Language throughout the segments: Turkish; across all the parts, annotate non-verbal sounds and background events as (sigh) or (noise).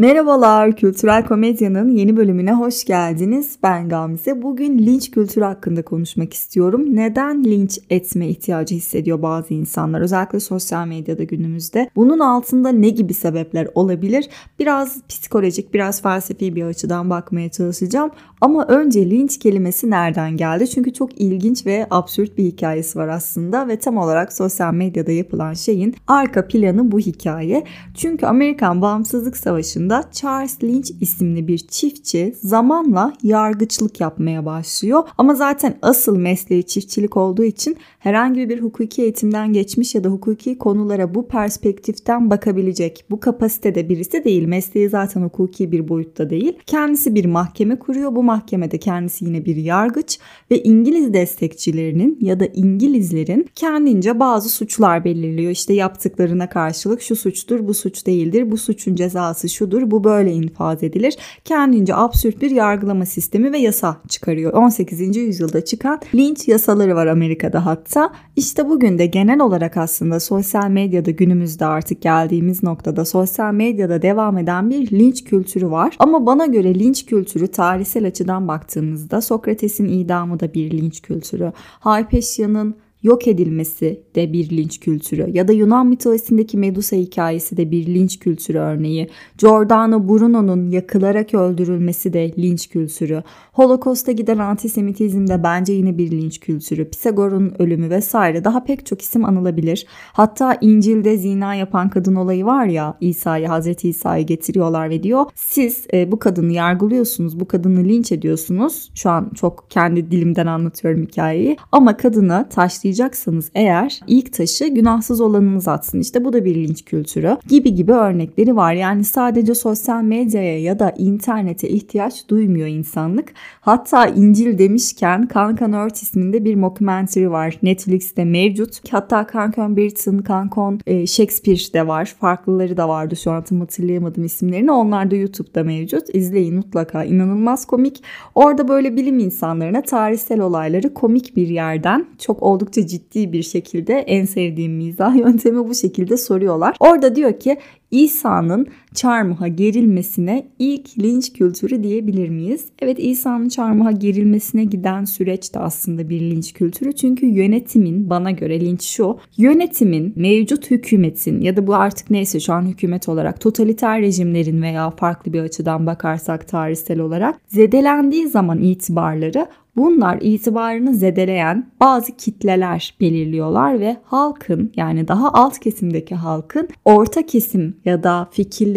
Merhabalar, Kültürel Komedya'nın yeni bölümüne hoş geldiniz. Ben Gamze. Bugün linç kültürü hakkında konuşmak istiyorum. Neden linç etme ihtiyacı hissediyor bazı insanlar, özellikle sosyal medyada günümüzde? Bunun altında ne gibi sebepler olabilir? Biraz psikolojik, biraz felsefi bir açıdan bakmaya çalışacağım. Ama önce linç kelimesi nereden geldi? Çünkü çok ilginç ve absürt bir hikayesi var aslında ve tam olarak sosyal medyada yapılan şeyin arka planı bu hikaye. Çünkü Amerikan Bağımsızlık Savaşı'nda Charles Lynch isimli bir çiftçi zamanla yargıçlık yapmaya başlıyor. Ama zaten asıl mesleği çiftçilik olduğu için herhangi bir hukuki eğitimden geçmiş ya da hukuki konulara bu perspektiften bakabilecek bu kapasitede birisi değil. Mesleği zaten hukuki bir boyutta değil. Kendisi bir mahkeme kuruyor. Bu mahkemede kendisi yine bir yargıç ve İngiliz destekçilerinin ya da İngilizlerin kendince bazı suçlar belirliyor. İşte yaptıklarına karşılık şu suçtur, bu suç değildir, bu suçun cezası şudur, bu böyle infaz edilir. Kendince absürt bir yargılama sistemi ve yasa çıkarıyor. 18. yüzyılda çıkan linç yasaları var Amerika'da hatta. İşte bugün de genel olarak aslında sosyal medyada günümüzde artık geldiğimiz noktada sosyal medyada devam eden bir linç kültürü var. Ama bana göre linç kültürü tarihsel açıdan baktığımızda Sokrates'in idamı da bir linç kültürü. Hypatia'nın yok edilmesi de bir linç kültürü ya da Yunan mitolojisindeki Medusa hikayesi de bir linç kültürü örneği. Giordano Bruno'nun yakılarak öldürülmesi de linç kültürü. Holocaust'a giden antisemitizm de bence yine bir linç kültürü. Pisagor'un ölümü vesaire daha pek çok isim anılabilir. Hatta İncil'de zina yapan kadın olayı var ya İsa'yı Hazreti İsa'yı getiriyorlar ve diyor siz e, bu kadını yargılıyorsunuz bu kadını linç ediyorsunuz. Şu an çok kendi dilimden anlatıyorum hikayeyi ama kadını taşlayıp taşıyacaksanız eğer ilk taşı günahsız olanınız atsın. İşte bu da bir linç kültürü gibi gibi örnekleri var. Yani sadece sosyal medyaya ya da internete ihtiyaç duymuyor insanlık. Hatta İncil demişken Kankan Earth isminde bir mockumentary var. Netflix'te mevcut. Hatta Kankan Burton, Kankon e, Shakespeare de var. Farklıları da vardı şu an hatırlayamadım isimlerini. Onlar da YouTube'da mevcut. İzleyin mutlaka. İnanılmaz komik. Orada böyle bilim insanlarına tarihsel olayları komik bir yerden çok oldukça oldukça ciddi bir şekilde en sevdiğim mizah (laughs) yöntemi bu şekilde soruyorlar. Orada diyor ki İsa'nın çarmıha gerilmesine ilk linç kültürü diyebilir miyiz? Evet İsa'nın çarmıha gerilmesine giden süreç de aslında bir linç kültürü. Çünkü yönetimin bana göre linç şu. Yönetimin mevcut hükümetin ya da bu artık neyse şu an hükümet olarak totaliter rejimlerin veya farklı bir açıdan bakarsak tarihsel olarak zedelendiği zaman itibarları Bunlar itibarını zedeleyen bazı kitleler belirliyorlar ve halkın yani daha alt kesimdeki halkın orta kesim ya da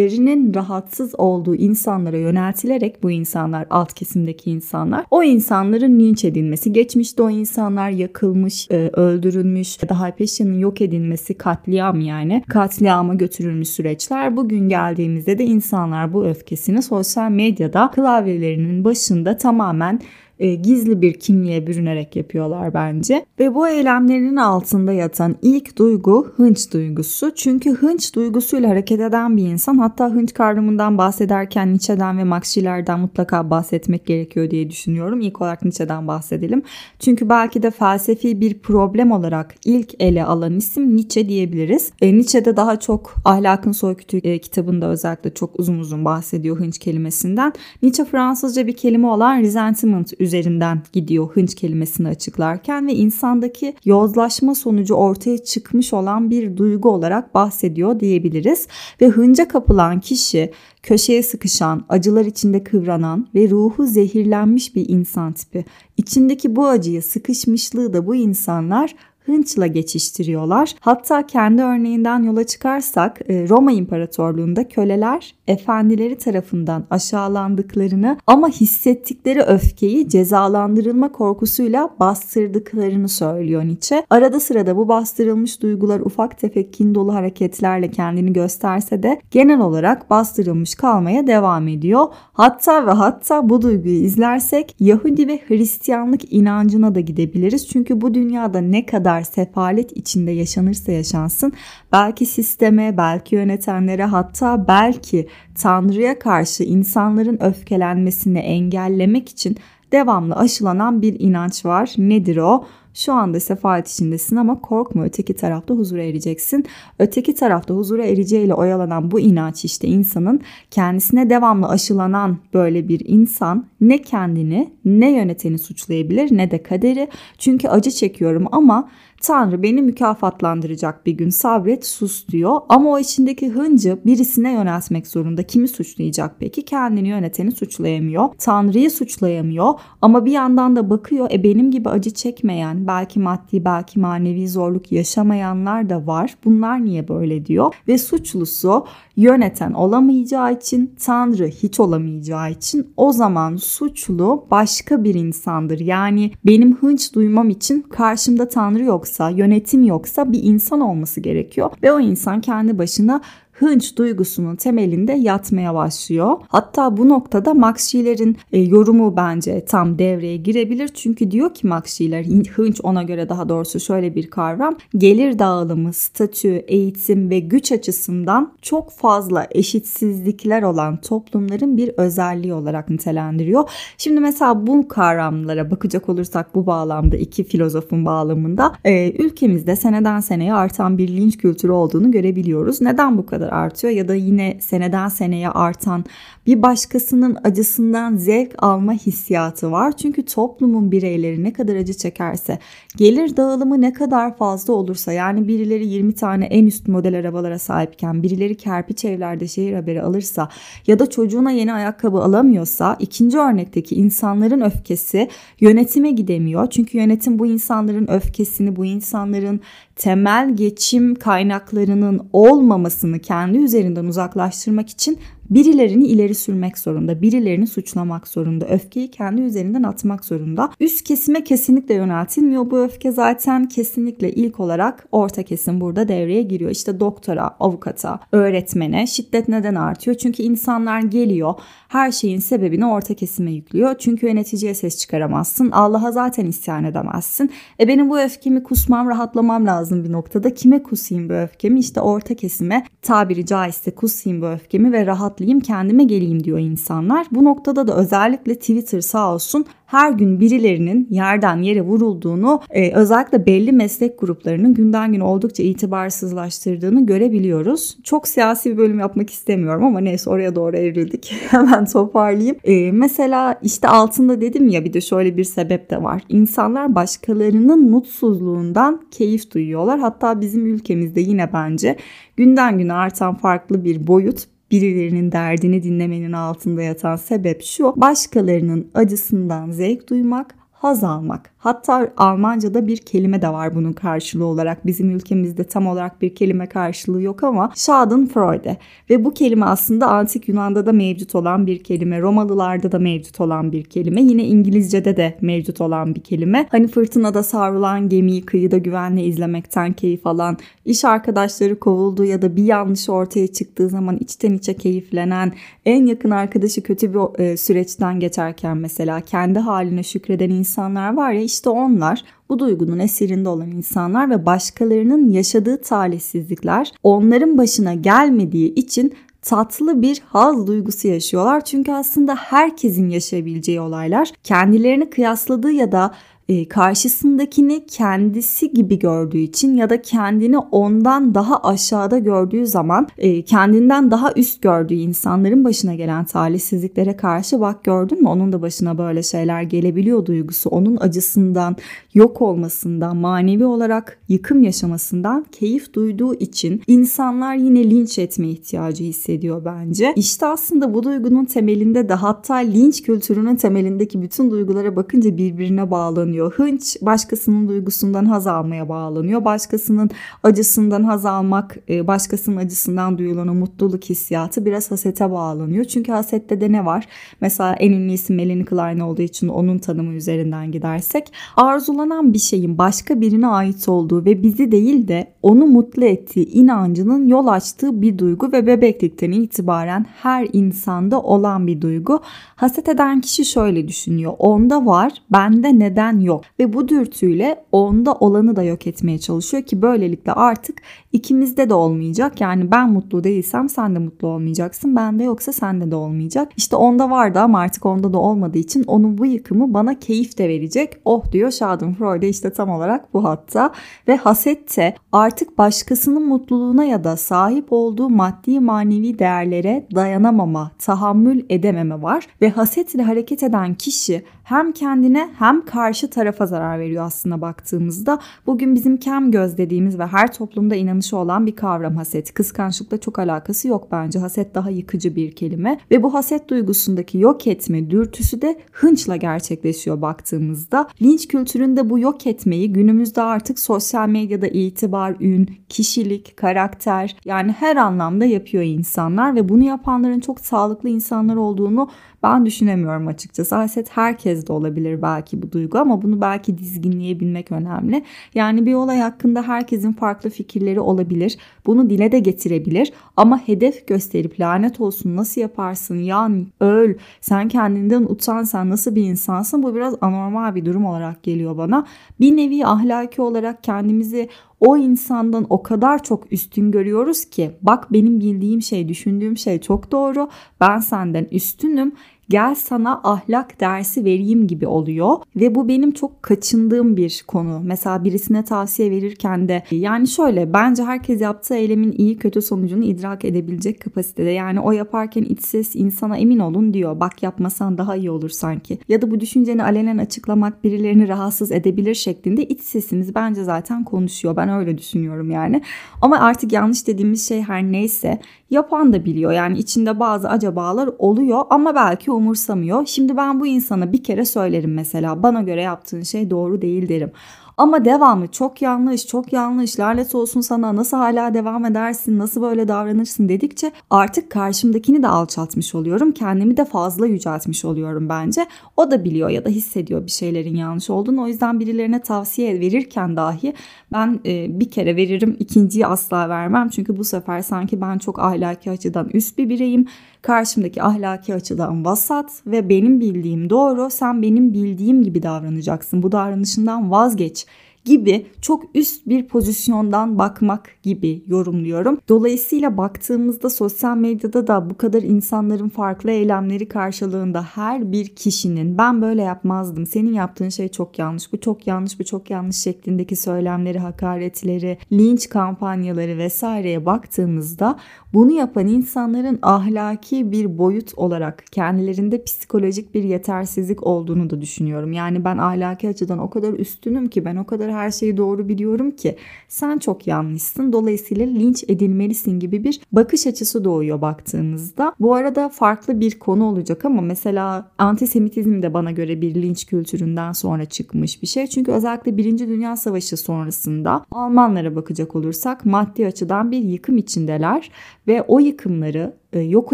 fikirlerinin rahatsız olduğu insanlara yöneltilerek bu insanlar alt kesimdeki insanlar o insanların linç edilmesi geçmişte o insanlar yakılmış e, öldürülmüş daha peşinin yok edilmesi katliam yani katliama götürülmüş süreçler. Bugün geldiğimizde de insanlar bu öfkesini sosyal medyada klavyelerinin başında tamamen e, gizli bir kimliğe bürünerek yapıyorlar bence. Ve bu eylemlerinin altında yatan ilk duygu hınç duygusu. Çünkü hınç duygusuyla hareket eden bir insan hatta hınç kavramından bahsederken Nietzsche'den ve Max mutlaka bahsetmek gerekiyor diye düşünüyorum. İlk olarak Nietzsche'den bahsedelim. Çünkü belki de felsefi bir problem olarak ilk ele alan isim Nietzsche diyebiliriz. E, Nietzsche'de daha çok Ahlakın Soykütü e, kitabında özellikle çok uzun uzun bahsediyor hınç kelimesinden. Nietzsche Fransızca bir kelime olan resentment üzerinden gidiyor hınç kelimesini açıklarken ve insandaki yozlaşma sonucu ortaya çıkmış olan bir duygu olarak bahsediyor diyebiliriz. Ve hınca kapılan kişi köşeye sıkışan, acılar içinde kıvranan ve ruhu zehirlenmiş bir insan tipi. İçindeki bu acıyı, sıkışmışlığı da bu insanlar hınçla geçiştiriyorlar. Hatta kendi örneğinden yola çıkarsak e, Roma İmparatorluğu'nda köleler efendileri tarafından aşağılandıklarını ama hissettikleri öfkeyi cezalandırılma korkusuyla bastırdıklarını söylüyor Nietzsche. Arada sırada bu bastırılmış duygular ufak tefek kin dolu hareketlerle kendini gösterse de genel olarak bastırılmış kalmaya devam ediyor. Hatta ve hatta bu duyguyu izlersek Yahudi ve Hristiyanlık inancına da gidebiliriz. Çünkü bu dünyada ne kadar kadar sefalet içinde yaşanırsa yaşansın belki sisteme, belki yönetenlere hatta belki Tanrı'ya karşı insanların öfkelenmesini engellemek için devamlı aşılanan bir inanç var. Nedir o? Şu anda sefalet içindesin ama korkma öteki tarafta huzura ereceksin. Öteki tarafta huzura ereceğiyle oyalanan bu inanç işte insanın kendisine devamlı aşılanan böyle bir insan ne kendini ne yöneteni suçlayabilir ne de kaderi. Çünkü acı çekiyorum ama Tanrı beni mükafatlandıracak bir gün sabret sus diyor. Ama o içindeki hıncı birisine yöneltmek zorunda. Kimi suçlayacak peki? Kendini yöneteni suçlayamıyor. Tanrı'yı suçlayamıyor. Ama bir yandan da bakıyor e benim gibi acı çekmeyen belki maddi belki manevi zorluk yaşamayanlar da var. Bunlar niye böyle diyor. Ve suçlusu yöneten olamayacağı için Tanrı hiç olamayacağı için o zaman suçlu başka bir insandır. Yani benim hınç duymam için karşımda Tanrı yoksa, yönetim yoksa bir insan olması gerekiyor ve o insan kendi başına hınç duygusunun temelinde yatmaya başlıyor. Hatta bu noktada Max Schiller'in e, yorumu bence tam devreye girebilir. Çünkü diyor ki Max Schiller hınç ona göre daha doğrusu şöyle bir kavram. Gelir dağılımı, statü, eğitim ve güç açısından çok fazla eşitsizlikler olan toplumların bir özelliği olarak nitelendiriyor. Şimdi mesela bu kavramlara bakacak olursak bu bağlamda iki filozofun bağlamında e, ülkemizde seneden seneye artan bir linç kültürü olduğunu görebiliyoruz. Neden bu kadar kadar artıyor ya da yine seneden seneye artan bir başkasının acısından zevk alma hissiyatı var. Çünkü toplumun bireyleri ne kadar acı çekerse, gelir dağılımı ne kadar fazla olursa yani birileri 20 tane en üst model arabalara sahipken birileri kerpiç evlerde şehir haberi alırsa ya da çocuğuna yeni ayakkabı alamıyorsa ikinci örnekteki insanların öfkesi yönetime gidemiyor. Çünkü yönetim bu insanların öfkesini, bu insanların temel geçim kaynaklarının olmamasını kendi üzerinden uzaklaştırmak için birilerini ileri sürmek zorunda, birilerini suçlamak zorunda, öfkeyi kendi üzerinden atmak zorunda. Üst kesime kesinlikle yöneltilmiyor bu öfke zaten kesinlikle ilk olarak orta kesim burada devreye giriyor. İşte doktora, avukata, öğretmene şiddet neden artıyor? Çünkü insanlar geliyor her şeyin sebebini orta kesime yüklüyor. Çünkü yöneticiye ses çıkaramazsın. Allah'a zaten isyan edemezsin. E benim bu öfkemi kusmam, rahatlamam lazım bir noktada. Kime kusayım bu öfkemi? İşte orta kesime tabiri caizse kusayım bu öfkemi ve rahatlayayım kendime geleyim diyor insanlar. Bu noktada da özellikle Twitter sağ olsun her gün birilerinin yerden yere vurulduğunu e, özellikle belli meslek gruplarının günden güne oldukça itibarsızlaştırdığını görebiliyoruz. Çok siyasi bir bölüm yapmak istemiyorum ama neyse oraya doğru evrildik. (laughs) Hemen toparlayayım. E, mesela işte altında dedim ya bir de şöyle bir sebep de var. İnsanlar başkalarının mutsuzluğundan keyif duyuyorlar. Hatta bizim ülkemizde yine bence günden güne artan farklı bir boyut birilerinin derdini dinlemenin altında yatan sebep şu. Başkalarının acısından zevk duymak, haz almak. Hatta Almanca'da bir kelime de var bunun karşılığı olarak. Bizim ülkemizde tam olarak bir kelime karşılığı yok ama Schadenfreude. Ve bu kelime aslında antik Yunan'da da mevcut olan bir kelime. Romalılarda da mevcut olan bir kelime. Yine İngilizce'de de mevcut olan bir kelime. Hani fırtınada savrulan gemiyi kıyıda güvenle izlemekten keyif alan, iş arkadaşları kovuldu ya da bir yanlış ortaya çıktığı zaman içten içe keyiflenen, en yakın arkadaşı kötü bir e, süreçten geçerken mesela kendi haline şükreden insanlar var ya işte onlar bu duygunun esirinde olan insanlar ve başkalarının yaşadığı talihsizlikler onların başına gelmediği için tatlı bir haz duygusu yaşıyorlar. Çünkü aslında herkesin yaşayabileceği olaylar kendilerini kıyasladığı ya da e, karşısındakini kendisi gibi gördüğü için ya da kendini ondan daha aşağıda gördüğü zaman e, kendinden daha üst gördüğü insanların başına gelen talihsizliklere karşı bak gördün mü onun da başına böyle şeyler gelebiliyor duygusu onun acısından yok olmasından manevi olarak yıkım yaşamasından keyif duyduğu için insanlar yine linç etme ihtiyacı hissediyor bence. İşte aslında bu duygunun temelinde de hatta linç kültürünün temelindeki bütün duygulara bakınca birbirine bağlanıyor bağlanıyor. Hınç başkasının duygusundan haz almaya bağlanıyor. Başkasının acısından haz almak, e, başkasının acısından duyulan o mutluluk hissiyatı biraz hasete bağlanıyor. Çünkü hasette de ne var? Mesela en ünlü isim Melanie Klein olduğu için onun tanımı üzerinden gidersek arzulanan bir şeyin başka birine ait olduğu ve bizi değil de onu mutlu ettiği inancının yol açtığı bir duygu ve bebeklikten itibaren her insanda olan bir duygu. Haset eden kişi şöyle düşünüyor. Onda var, bende neden yok. Ve bu dürtüyle onda olanı da yok etmeye çalışıyor ki böylelikle artık ikimizde de olmayacak. Yani ben mutlu değilsem sen de mutlu olmayacaksın. Bende yoksa sende de olmayacak. İşte onda vardı ama artık onda da olmadığı için onun bu yıkımı bana keyif de verecek. Oh diyor Schadenfreude işte tam olarak bu hatta. Ve hasette artık başkasının mutluluğuna ya da sahip olduğu maddi manevi değerlere dayanamama, tahammül edememe var. Ve haset ile hareket eden kişi hem kendine hem karşı tarafa zarar veriyor aslında baktığımızda. Bugün bizim kem göz dediğimiz ve her toplumda inanışı olan bir kavram haset. Kıskançlıkla çok alakası yok bence. Haset daha yıkıcı bir kelime ve bu haset duygusundaki yok etme dürtüsü de hınçla gerçekleşiyor baktığımızda. Linç kültüründe bu yok etmeyi günümüzde artık sosyal medyada itibar, ün, kişilik, karakter yani her anlamda yapıyor insanlar ve bunu yapanların çok sağlıklı insanlar olduğunu ben düşünemiyorum açıkçası. Haset herkes de olabilir belki bu duygu ama bunu belki dizginleyebilmek önemli. Yani bir olay hakkında herkesin farklı fikirleri olabilir. Bunu dile de getirebilir ama hedef gösterip lanet olsun nasıl yaparsın yan öl sen kendinden utan sen nasıl bir insansın bu biraz anormal bir durum olarak geliyor bana. Bir nevi ahlaki olarak kendimizi o insandan o kadar çok üstün görüyoruz ki bak benim bildiğim şey düşündüğüm şey çok doğru ben senden üstünüm gel sana ahlak dersi vereyim gibi oluyor ve bu benim çok kaçındığım bir konu. Mesela birisine tavsiye verirken de yani şöyle bence herkes yaptığı eylemin iyi kötü sonucunu idrak edebilecek kapasitede. Yani o yaparken iç ses insana emin olun diyor. Bak yapmasan daha iyi olur sanki. Ya da bu düşünceni alenen açıklamak birilerini rahatsız edebilir şeklinde iç sesimiz bence zaten konuşuyor. Ben öyle düşünüyorum yani. Ama artık yanlış dediğimiz şey her neyse yapan da biliyor. Yani içinde bazı acabalar oluyor ama belki umursamıyor. Şimdi ben bu insana bir kere söylerim mesela bana göre yaptığın şey doğru değil derim. Ama devamlı çok yanlış, çok yanlış, lanet olsun sana nasıl hala devam edersin, nasıl böyle davranırsın dedikçe artık karşımdakini de alçaltmış oluyorum. Kendimi de fazla yüceltmiş oluyorum bence. O da biliyor ya da hissediyor bir şeylerin yanlış olduğunu. O yüzden birilerine tavsiye verirken dahi ben e, bir kere veririm, ikinciyi asla vermem. Çünkü bu sefer sanki ben çok ahlaki açıdan üst bir bireyim karşımdaki ahlaki açıdan vasat ve benim bildiğim doğru sen benim bildiğim gibi davranacaksın. Bu davranışından vazgeç gibi çok üst bir pozisyondan bakmak gibi yorumluyorum. Dolayısıyla baktığımızda sosyal medyada da bu kadar insanların farklı eylemleri karşılığında her bir kişinin ben böyle yapmazdım, senin yaptığın şey çok yanlış, bu çok yanlış, bu çok yanlış şeklindeki söylemleri, hakaretleri, linç kampanyaları vesaireye baktığımızda bunu yapan insanların ahlaki bir boyut olarak kendilerinde psikolojik bir yetersizlik olduğunu da düşünüyorum. Yani ben ahlaki açıdan o kadar üstünüm ki ben o kadar her şeyi doğru biliyorum ki sen çok yanlışsın. Dolayısıyla linç edilmelisin gibi bir bakış açısı doğuyor baktığımızda. Bu arada farklı bir konu olacak ama mesela antisemitizm de bana göre bir linç kültüründen sonra çıkmış bir şey. Çünkü özellikle Birinci Dünya Savaşı sonrasında Almanlara bakacak olursak maddi açıdan bir yıkım içindeler ve o yıkımları yok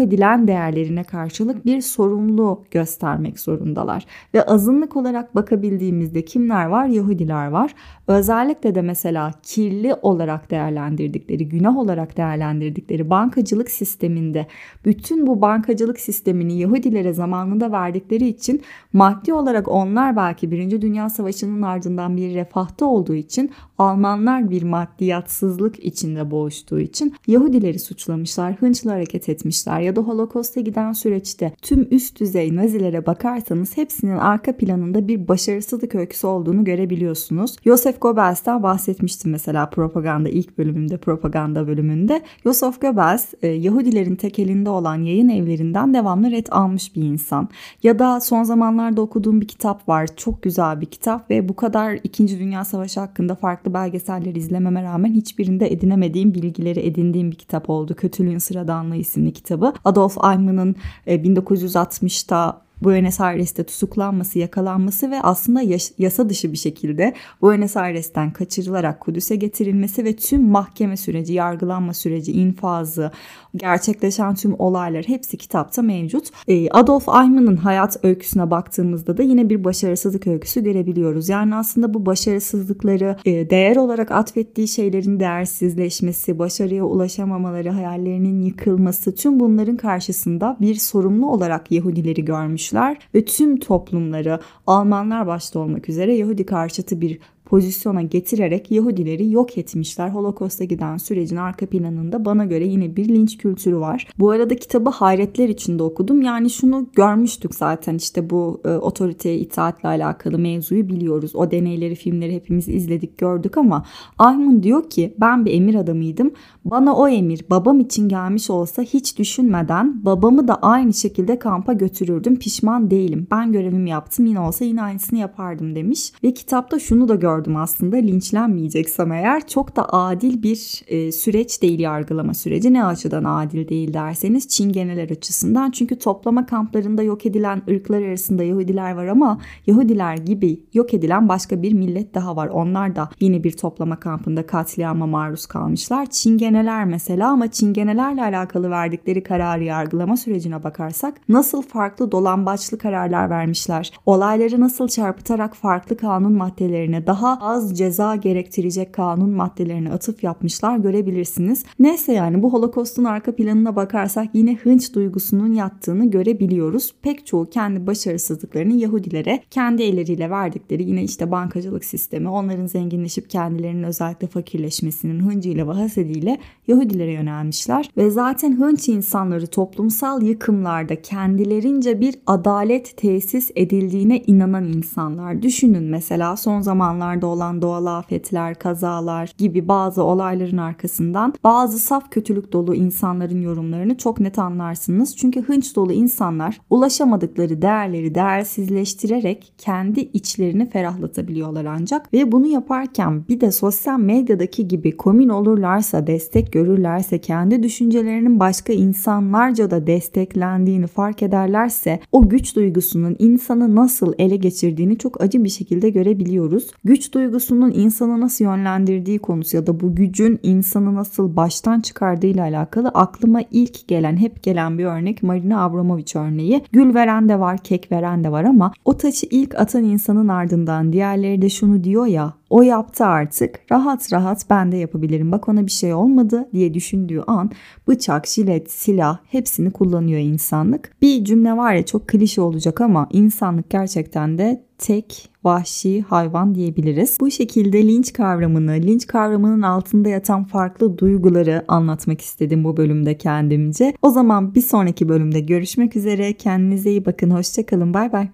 edilen değerlerine karşılık bir sorumlu göstermek zorundalar. Ve azınlık olarak bakabildiğimizde kimler var? Yahudiler var. Özellikle de mesela kirli olarak değerlendirdikleri, günah olarak değerlendirdikleri bankacılık sisteminde bütün bu bankacılık sistemini Yahudilere zamanında verdikleri için maddi olarak onlar belki Birinci Dünya Savaşı'nın ardından bir refahta olduğu için Almanlar bir maddiyatsızlık içinde boğuştuğu için Yahudileri suçlamışlar, hınçlı hareket etmişler ya da Holocaust'a giden süreçte tüm üst düzey Nazilere bakarsanız hepsinin arka planında bir başarısızlık öyküsü olduğunu görebiliyorsunuz. Joseph Goebbels'ten bahsetmiştim mesela propaganda ilk bölümümde, propaganda bölümünde. Joseph Goebbels e, Yahudilerin tekelinde olan yayın evlerinden devamlı ret almış bir insan. Ya da son zamanlarda okuduğum bir kitap var. Çok güzel bir kitap ve bu kadar 2. Dünya Savaşı hakkında farklı belgeseller izlememe rağmen hiçbirinde edinemediğim bilgileri edindiğim bir kitap oldu. Kötülüğün Sıradanlığı isimli kitabı. Adolf Eichmann'ın 1960'ta e, Buenos Aires'te tutuklanması, yakalanması ve aslında yasa dışı bir şekilde Buenos Aires'ten kaçırılarak Kudüs'e getirilmesi ve tüm mahkeme süreci, yargılanma süreci, infazı, gerçekleşen tüm olaylar hepsi kitapta mevcut. Ee, Adolf Eichmann'ın hayat öyküsüne baktığımızda da yine bir başarısızlık öyküsü görebiliyoruz. Yani aslında bu başarısızlıkları e, değer olarak atfettiği şeylerin değersizleşmesi, başarıya ulaşamamaları, hayallerinin yıkılması tüm bunların karşısında bir sorumlu olarak Yahudileri görmüş dönüşmüşler ve tüm toplumları Almanlar başta olmak üzere Yahudi karşıtı bir pozisyona getirerek Yahudileri yok etmişler. Holocaust'a giden sürecin arka planında bana göre yine bir linç kültürü var. Bu arada kitabı hayretler içinde okudum. Yani şunu görmüştük zaten işte bu e, otoriteye itaatle alakalı mevzuyu biliyoruz. O deneyleri, filmleri hepimiz izledik, gördük ama Ayman diyor ki ben bir emir adamıydım. Bana o emir babam için gelmiş olsa hiç düşünmeden babamı da aynı şekilde kampa götürürdüm. Pişman değilim. Ben görevimi yaptım. Yine olsa yine aynısını yapardım demiş. Ve kitapta şunu da gördüm gördüm aslında linçlenmeyeceksem eğer çok da adil bir e, süreç değil yargılama süreci. Ne açıdan adil değil derseniz Çingeneler açısından. Çünkü toplama kamplarında yok edilen ırklar arasında Yahudiler var ama Yahudiler gibi yok edilen başka bir millet daha var. Onlar da yine bir toplama kampında katliama maruz kalmışlar. Çingeneler mesela ama Çingenelerle alakalı verdikleri kararı yargılama sürecine bakarsak nasıl farklı dolambaçlı kararlar vermişler. Olayları nasıl çarpıtarak farklı kanun maddelerine daha az ceza gerektirecek kanun maddelerine atıf yapmışlar görebilirsiniz. Neyse yani bu Holocaust'un arka planına bakarsak yine hınç duygusunun yattığını görebiliyoruz. Pek çoğu kendi başarısızlıklarını Yahudilere kendi elleriyle verdikleri yine işte bankacılık sistemi onların zenginleşip kendilerinin özellikle fakirleşmesinin hıncıyla ve hasediyle Yahudilere yönelmişler. Ve zaten hınç insanları toplumsal yıkımlarda kendilerince bir adalet tesis edildiğine inanan insanlar. Düşünün mesela son zamanlarda zamanlarda olan doğal afetler, kazalar gibi bazı olayların arkasından bazı saf kötülük dolu insanların yorumlarını çok net anlarsınız. Çünkü hınç dolu insanlar ulaşamadıkları değerleri değersizleştirerek kendi içlerini ferahlatabiliyorlar ancak ve bunu yaparken bir de sosyal medyadaki gibi komün olurlarsa, destek görürlerse, kendi düşüncelerinin başka insanlarca da desteklendiğini fark ederlerse o güç duygusunun insanı nasıl ele geçirdiğini çok acı bir şekilde görebiliyoruz. Güç duygusunun insanı nasıl yönlendirdiği konusu ya da bu gücün insanı nasıl baştan çıkardığıyla alakalı aklıma ilk gelen, hep gelen bir örnek Marina Abramovic örneği. Gül veren de var, kek veren de var ama o taçı ilk atan insanın ardından diğerleri de şunu diyor ya o yaptı artık. Rahat rahat ben de yapabilirim. Bak ona bir şey olmadı diye düşündüğü an bıçak, jilet, silah hepsini kullanıyor insanlık. Bir cümle var ya çok klişe olacak ama insanlık gerçekten de tek vahşi hayvan diyebiliriz. Bu şekilde linç kavramını, linç kavramının altında yatan farklı duyguları anlatmak istedim bu bölümde kendimce. O zaman bir sonraki bölümde görüşmek üzere. Kendinize iyi bakın. Hoşçakalın. Bay bay.